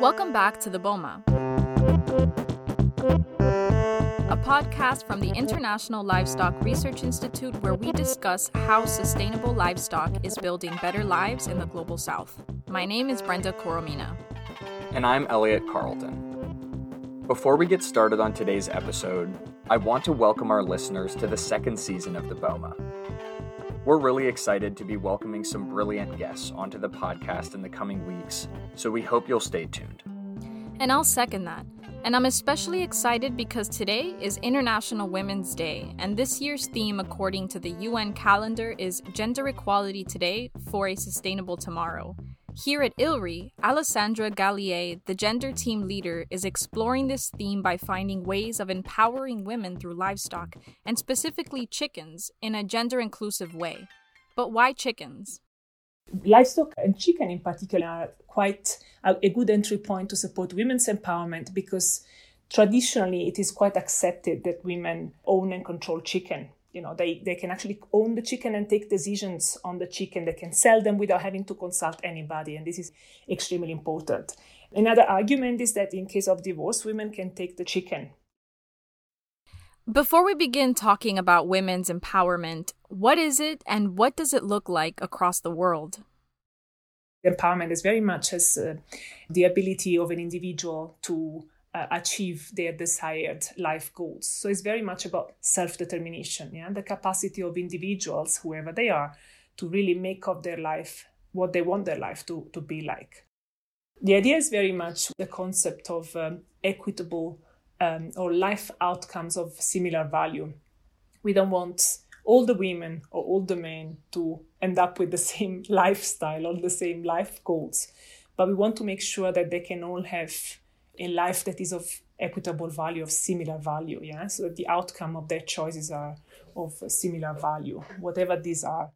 Welcome back to the BOMA, a podcast from the International Livestock Research Institute where we discuss how sustainable livestock is building better lives in the global south. My name is Brenda Coromina. And I'm Elliot Carleton. Before we get started on today's episode, I want to welcome our listeners to the second season of the BOMA. We're really excited to be welcoming some brilliant guests onto the podcast in the coming weeks, so we hope you'll stay tuned. And I'll second that. And I'm especially excited because today is International Women's Day, and this year's theme, according to the UN calendar, is Gender Equality Today for a Sustainable Tomorrow. Here at ILRI, Alessandra Galiè, the gender team leader, is exploring this theme by finding ways of empowering women through livestock, and specifically chickens, in a gender inclusive way. But why chickens? Livestock and chicken in particular are quite a good entry point to support women's empowerment because traditionally it is quite accepted that women own and control chicken you know they, they can actually own the chicken and take decisions on the chicken. They can sell them without having to consult anybody and this is extremely important. Another argument is that in case of divorce women can take the chicken. Before we begin talking about women's empowerment what is it and what does it look like across the world? Empowerment is very much as uh, the ability of an individual to uh, achieve their desired life goals. So it's very much about self determination, yeah, the capacity of individuals, whoever they are, to really make of their life what they want their life to, to be like. The idea is very much the concept of um, equitable um, or life outcomes of similar value. We don't want all the women or all the men to end up with the same lifestyle or the same life goals, but we want to make sure that they can all have a life that is of equitable value, of similar value. Yeah, so the outcome of their choices are of similar value, whatever these are.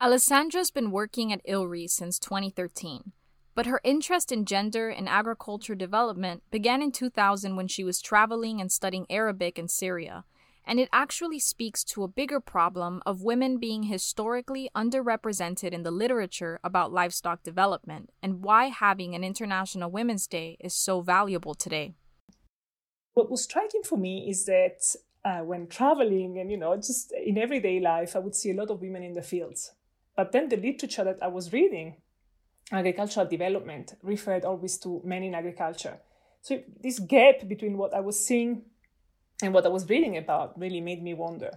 Alessandra's been working at ILRI since 2013, but her interest in gender and agriculture development began in 2000 when she was traveling and studying Arabic in Syria and it actually speaks to a bigger problem of women being historically underrepresented in the literature about livestock development and why having an International Women's Day is so valuable today. What was striking for me is that uh, when traveling and, you know, just in everyday life, I would see a lot of women in the fields. But then the literature that I was reading, agricultural development, referred always to men in agriculture. So this gap between what I was seeing and what I was reading about really made me wonder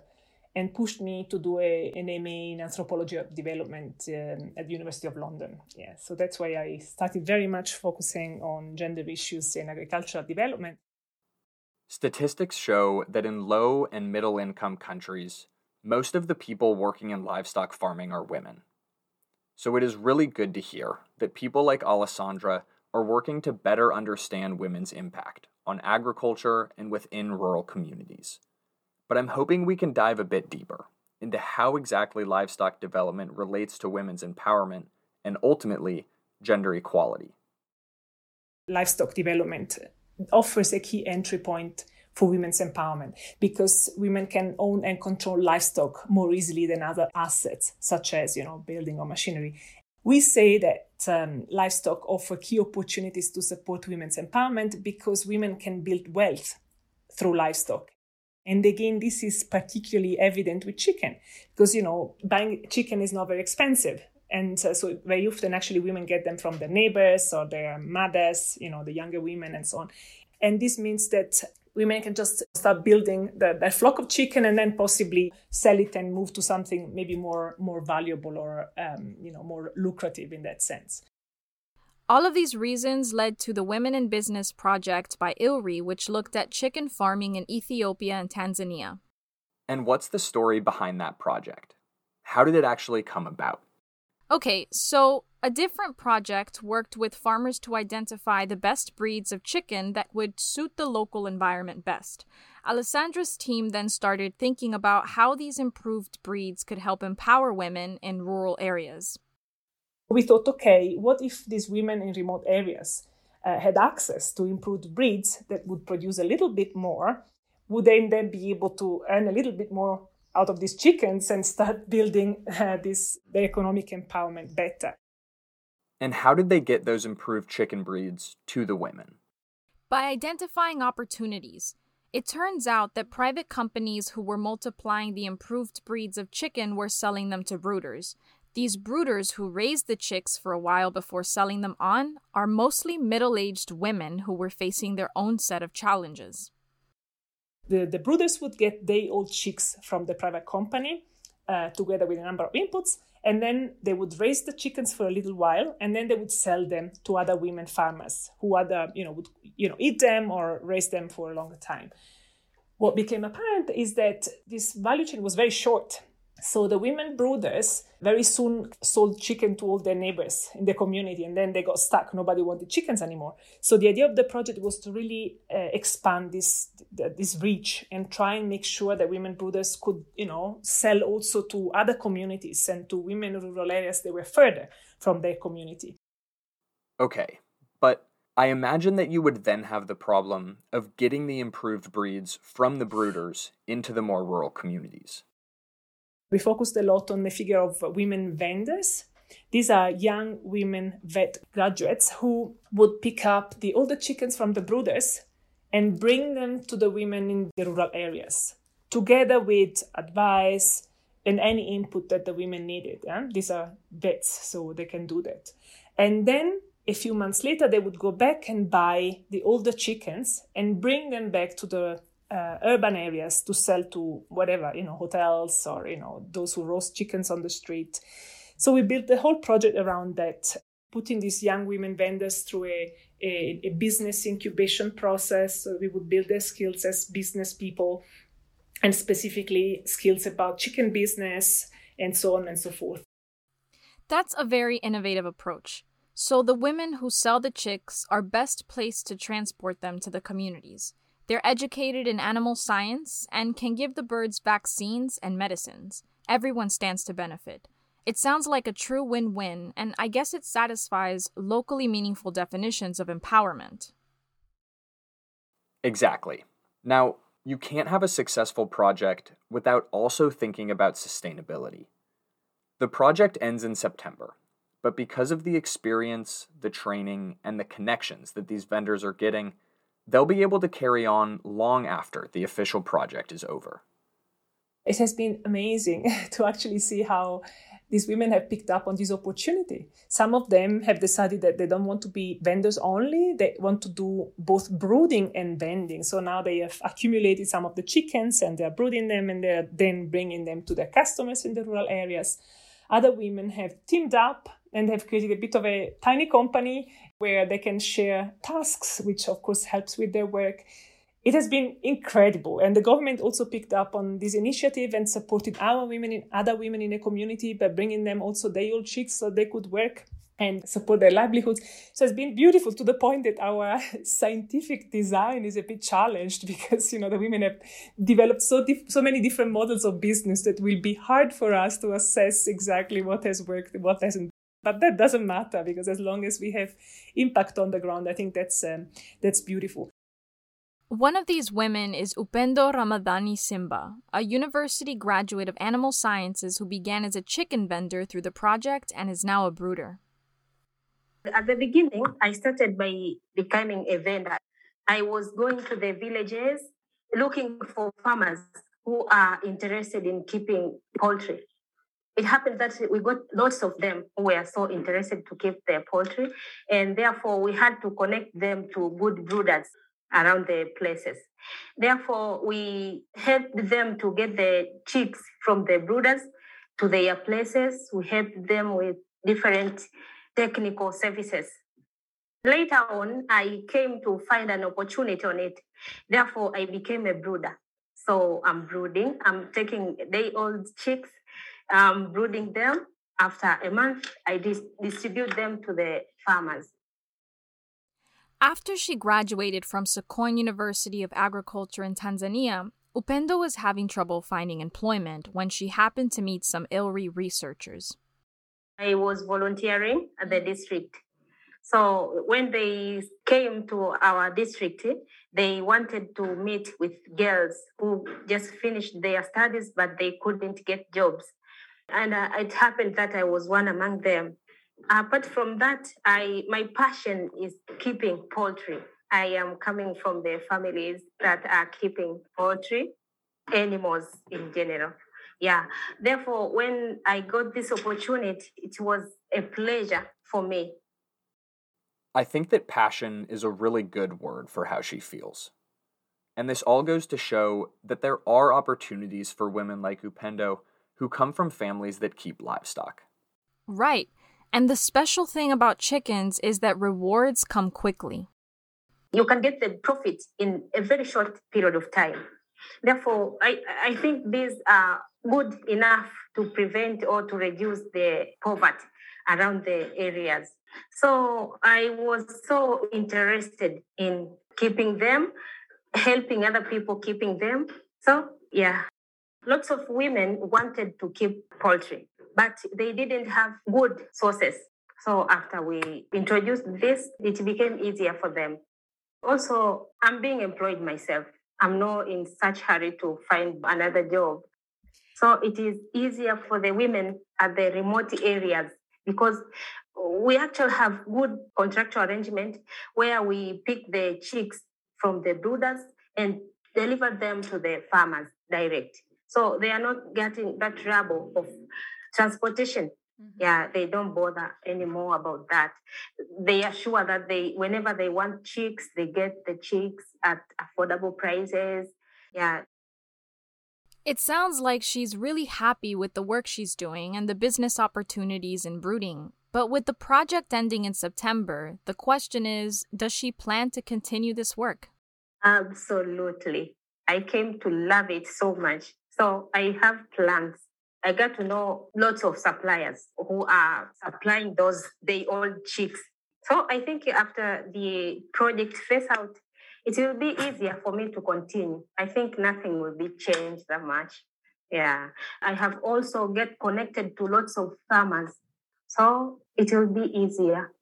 and pushed me to do a, an MA in anthropology of development um, at the University of London. Yeah, so that's why I started very much focusing on gender issues in agricultural development. Statistics show that in low and middle income countries, most of the people working in livestock farming are women. So it is really good to hear that people like Alessandra are working to better understand women's impact on agriculture and within rural communities. But I'm hoping we can dive a bit deeper into how exactly livestock development relates to women's empowerment and ultimately gender equality. Livestock development offers a key entry point for women's empowerment because women can own and control livestock more easily than other assets such as you know building or machinery we say that um, livestock offer key opportunities to support women's empowerment because women can build wealth through livestock. And again, this is particularly evident with chicken because, you know, buying chicken is not very expensive. And uh, so very often, actually, women get them from their neighbors or their mothers, you know, the younger women and so on. And this means that women can just start building the, the, flock of chicken and then possibly sell it and move to something maybe more more valuable or um, you know more lucrative in that sense. All of these reasons led to the Women in Business project by ILRI, which looked at chicken farming in Ethiopia and Tanzania. And what's the story behind that project? How did it actually come about? Okay, so a different project worked with farmers to identify the best breeds of chicken that would suit the local environment best. Alessandra's team then started thinking about how these improved breeds could help empower women in rural areas. We thought, okay, what if these women in remote areas uh, had access to improved breeds that would produce a little bit more? Would they then be able to earn a little bit more out of these chickens and start building uh, this their economic empowerment better? And how did they get those improved chicken breeds to the women? By identifying opportunities. It turns out that private companies who were multiplying the improved breeds of chicken were selling them to brooders. These brooders who raised the chicks for a while before selling them on are mostly middle aged women who were facing their own set of challenges. The, the brooders would get day old chicks from the private company uh, together with a number of inputs, and then they would raise the chickens for a little while, and then they would sell them to other women farmers who other you know would you know eat them or raise them for a longer time. What became apparent is that this value chain was very short so the women brooders very soon sold chicken to all their neighbors in the community, and then they got stuck. Nobody wanted chickens anymore. So the idea of the project was to really uh, expand this this reach and try and make sure that women brooders could, you know, sell also to other communities and to women in rural areas that were further from their community. Okay, but I imagine that you would then have the problem of getting the improved breeds from the brooders into the more rural communities. We focused a lot on the figure of women vendors. These are young women vet graduates who would pick up the older chickens from the brooders and bring them to the women in the rural areas, together with advice and any input that the women needed. Yeah? These are vets, so they can do that. And then a few months later, they would go back and buy the older chickens and bring them back to the uh, urban areas to sell to whatever you know hotels or you know those who roast chickens on the street. So we built the whole project around that putting these young women vendors through a, a, a business incubation process. So we would build their skills as business people and specifically skills about chicken business and so on and so forth. That's a very innovative approach. So the women who sell the chicks are best placed to transport them to the communities they're educated in animal science and can give the birds vaccines and medicines. Everyone stands to benefit. It sounds like a true win win, and I guess it satisfies locally meaningful definitions of empowerment. Exactly. Now, you can't have a successful project without also thinking about sustainability. The project ends in September, but because of the experience, the training, and the connections that these vendors are getting, they'll be able to carry on long after the official project is over. It has been amazing to actually see how these women have picked up on this opportunity. Some of them have decided that they don't want to be vendors only, they want to do both brooding and vending. So now they have accumulated some of the chickens and they're brooding them and they're then bringing them to their customers in the rural areas. Other women have teamed up and they've created a bit of a tiny company where they can share tasks, which of course helps with their work. It has been incredible. And the government also picked up on this initiative and supported our women and other women in the community by bringing them also day old chicks so they could work and support their livelihoods. So it's been beautiful to the point that our scientific design is a bit challenged because you know the women have developed so dif- so many different models of business that will be hard for us to assess exactly what has worked, and what hasn't but that doesn't matter because as long as we have impact on the ground i think that's um, that's beautiful one of these women is Upendo Ramadhani Simba, a university graduate of animal sciences who began as a chicken vendor through the project and is now a brooder. At the beginning, I started by becoming a vendor. I was going to the villages looking for farmers who are interested in keeping poultry it happened that we got lots of them who were so interested to keep their poultry, and therefore we had to connect them to good brooders around the places. Therefore, we helped them to get the chicks from the brooders to their places. We helped them with different technical services. Later on, I came to find an opportunity on it. Therefore, I became a brooder. So I'm brooding. I'm taking day old chicks um, brooding them. After a month, I dis- distribute them to the farmers. After she graduated from Sokoine University of Agriculture in Tanzania, Upendo was having trouble finding employment when she happened to meet some ILRI researchers. I was volunteering at the district. So when they came to our district, they wanted to meet with girls who just finished their studies but they couldn't get jobs. And uh, it happened that I was one among them. apart from that, I my passion is keeping poultry. I am coming from the families that are keeping poultry, animals in general. Yeah. Therefore, when I got this opportunity, it was a pleasure for me. I think that passion is a really good word for how she feels. And this all goes to show that there are opportunities for women like Upendo who come from families that keep livestock. Right. And the special thing about chickens is that rewards come quickly. You can get the profit in a very short period of time. Therefore, I, I think these are good enough to prevent or to reduce the poverty around the areas. So I was so interested in keeping them, helping other people keeping them. So, yeah, lots of women wanted to keep poultry but they didn't have good sources. So after we introduced this, it became easier for them. Also, I'm being employed myself. I'm not in such hurry to find another job. So it is easier for the women at the remote areas because we actually have good contractual arrangement where we pick the chicks from the brooders and deliver them to the farmers direct. So they are not getting that trouble of transportation mm-hmm. yeah they don't bother anymore about that they are sure that they whenever they want chicks they get the chicks at affordable prices yeah it sounds like she's really happy with the work she's doing and the business opportunities in brooding. But with the project ending in September, the question is does she plan to continue this work? Absolutely. I came to love it so much. So I have plans I got to know lots of suppliers who are supplying those day old chicks. So I think after the project phase out, it will be easier for me to continue. I think nothing will be changed that much. Yeah. I have also get connected to lots of farmers. So it will be easier.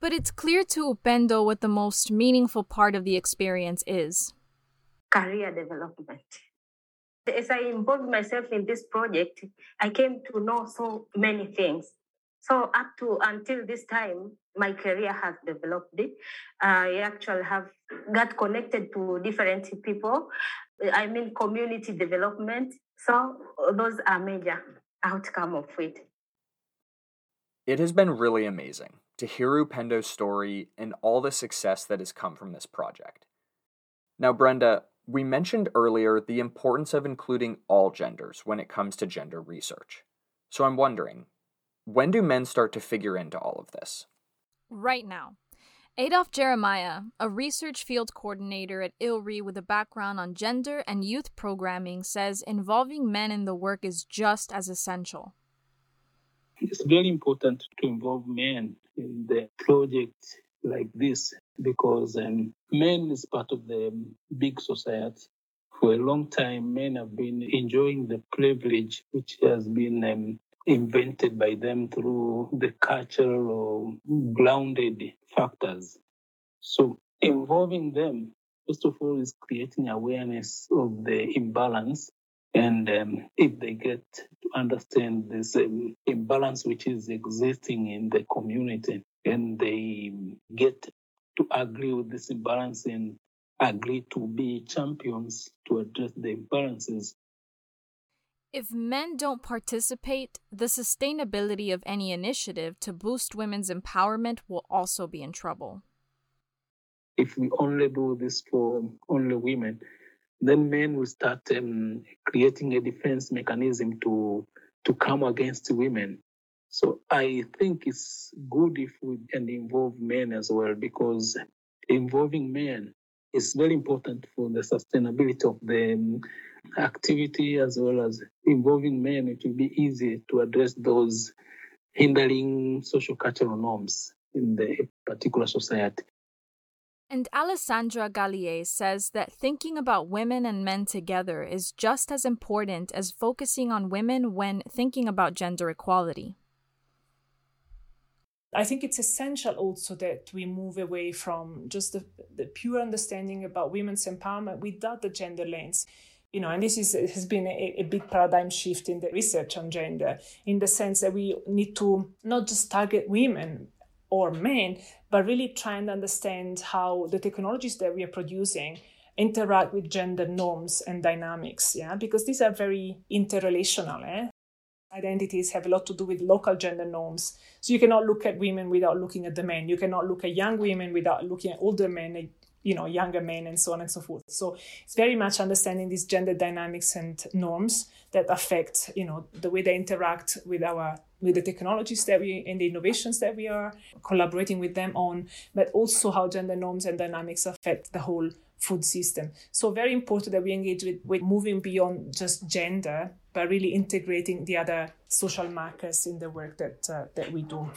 But it's clear to Upendo what the most meaningful part of the experience is. Career development as I involved myself in this project, I came to know so many things. So up to until this time, my career has developed. I actually have got connected to different people. I mean community development. So those are major outcome of it. It has been really amazing to hear Upendo's story and all the success that has come from this project. Now, Brenda, we mentioned earlier the importance of including all genders when it comes to gender research. So I'm wondering, when do men start to figure into all of this? Right now. Adolf Jeremiah, a research field coordinator at ILRI with a background on gender and youth programming, says involving men in the work is just as essential. It's very important to involve men in the project like this because um, men is part of the big society. For a long time, men have been enjoying the privilege which has been um, invented by them through the cultural or grounded factors. So involving them, first of all, is creating awareness of the imbalance. And um, if they get to understand this um, imbalance which is existing in the community, and they get to agree with this imbalance and agree to be champions to address the imbalances. If men don't participate, the sustainability of any initiative to boost women's empowerment will also be in trouble. If we only do this for only women, then men will start um, creating a defense mechanism to to come against women. So I think it's good if we can involve men as well, because involving men is very important for the sustainability of the um, activity as well as involving men. It will be easy to address those hindering social cultural norms in the particular society. And Alessandra Galiè says that thinking about women and men together is just as important as focusing on women when thinking about gender equality. I think it's essential also that we move away from just the, the pure understanding about women's empowerment without the gender lens. you know and this is has been a, a, big paradigm shift in the research on gender in the sense that we need to not just target women or men but really try and understand how the technologies that we are producing interact with gender norms and dynamics yeah because these are very interrelational eh? Identities have a lot to do with local gender norms. So you cannot look at women without looking at the men. You cannot look at young women without looking at older men eh, you know younger men and so on and so forth. So it's very much understanding these gender dynamics and norms that affect you know the way they interact with our with the technologies that we and the innovations that we are collaborating with them on but also how gender norms and dynamics affect the whole food system so very important that we engage with, with moving beyond just gender but really integrating the other social markers in the work that uh, that we do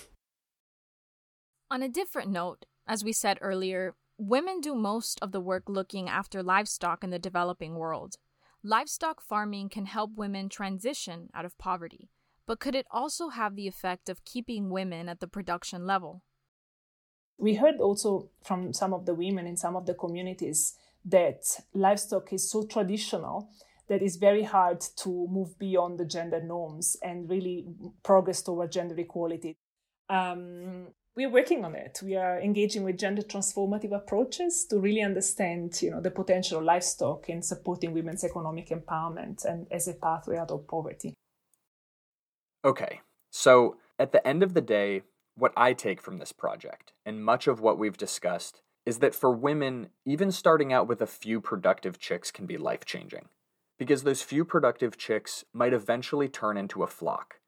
on a different note as we said earlier Women do most of the work looking after livestock in the developing world. Livestock farming can help women transition out of poverty, but could it also have the effect of keeping women at the production level? We heard also from some of the women in some of the communities that livestock is so traditional that it's very hard to move beyond the gender norms and really progress toward gender equality. Um, we're working on it. We are engaging with gender transformative approaches to really understand, you know, the potential of livestock in supporting women's economic empowerment and as a pathway out of poverty. Okay, so at the end of the day, what I take from this project, and much of what we've discussed, is that for women, even starting out with a few productive chicks can be life changing. Because those few productive chicks might eventually turn into a flock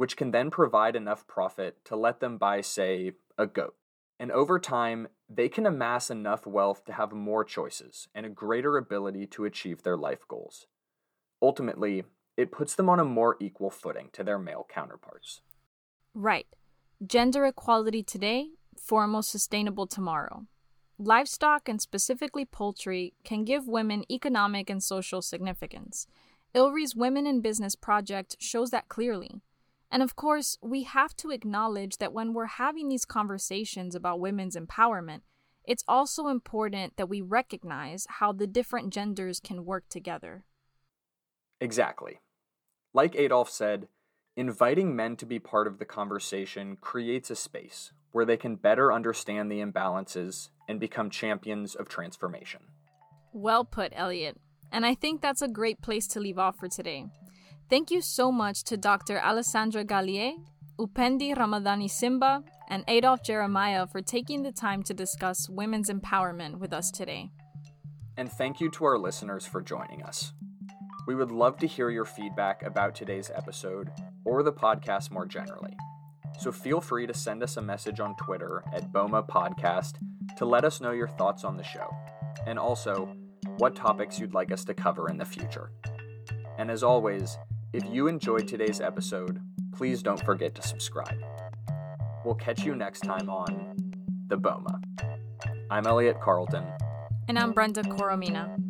which can then provide enough profit to let them buy, say, a goat. And over time, they can amass enough wealth to have more choices and a greater ability to achieve their life goals. Ultimately, it puts them on a more equal footing to their male counterparts. Right. Gender equality today for a more sustainable tomorrow. Livestock and specifically poultry can give women economic and social significance. ILRI's Women in Business project shows that clearly. And of course, we have to acknowledge that when we're having these conversations about women's empowerment, it's also important that we recognize how the different genders can work together. Exactly. Like Adolf said, inviting men to be part of the conversation creates a space where they can better understand the imbalances and become champions of transformation. Well put, Elliot. And I think that's a great place to leave off for today. Thank you so much to Dr. Alessandra Galiè, Upendo Ramadhani Simba, and Adolf Jeremiah for taking the time to discuss women's empowerment with us today. And thank you to our listeners for joining us. We would love to hear your feedback about today's episode or the podcast more generally. So feel free to send us a message on Twitter at BOMA Podcast to let us know your thoughts on the show, and also what topics you'd like us to cover in the future. And as always, if you enjoyed today's episode, please don't forget to subscribe. We'll catch you next time on The BOMA. I'm Elliot Carleton. And I'm Brenda Coromina.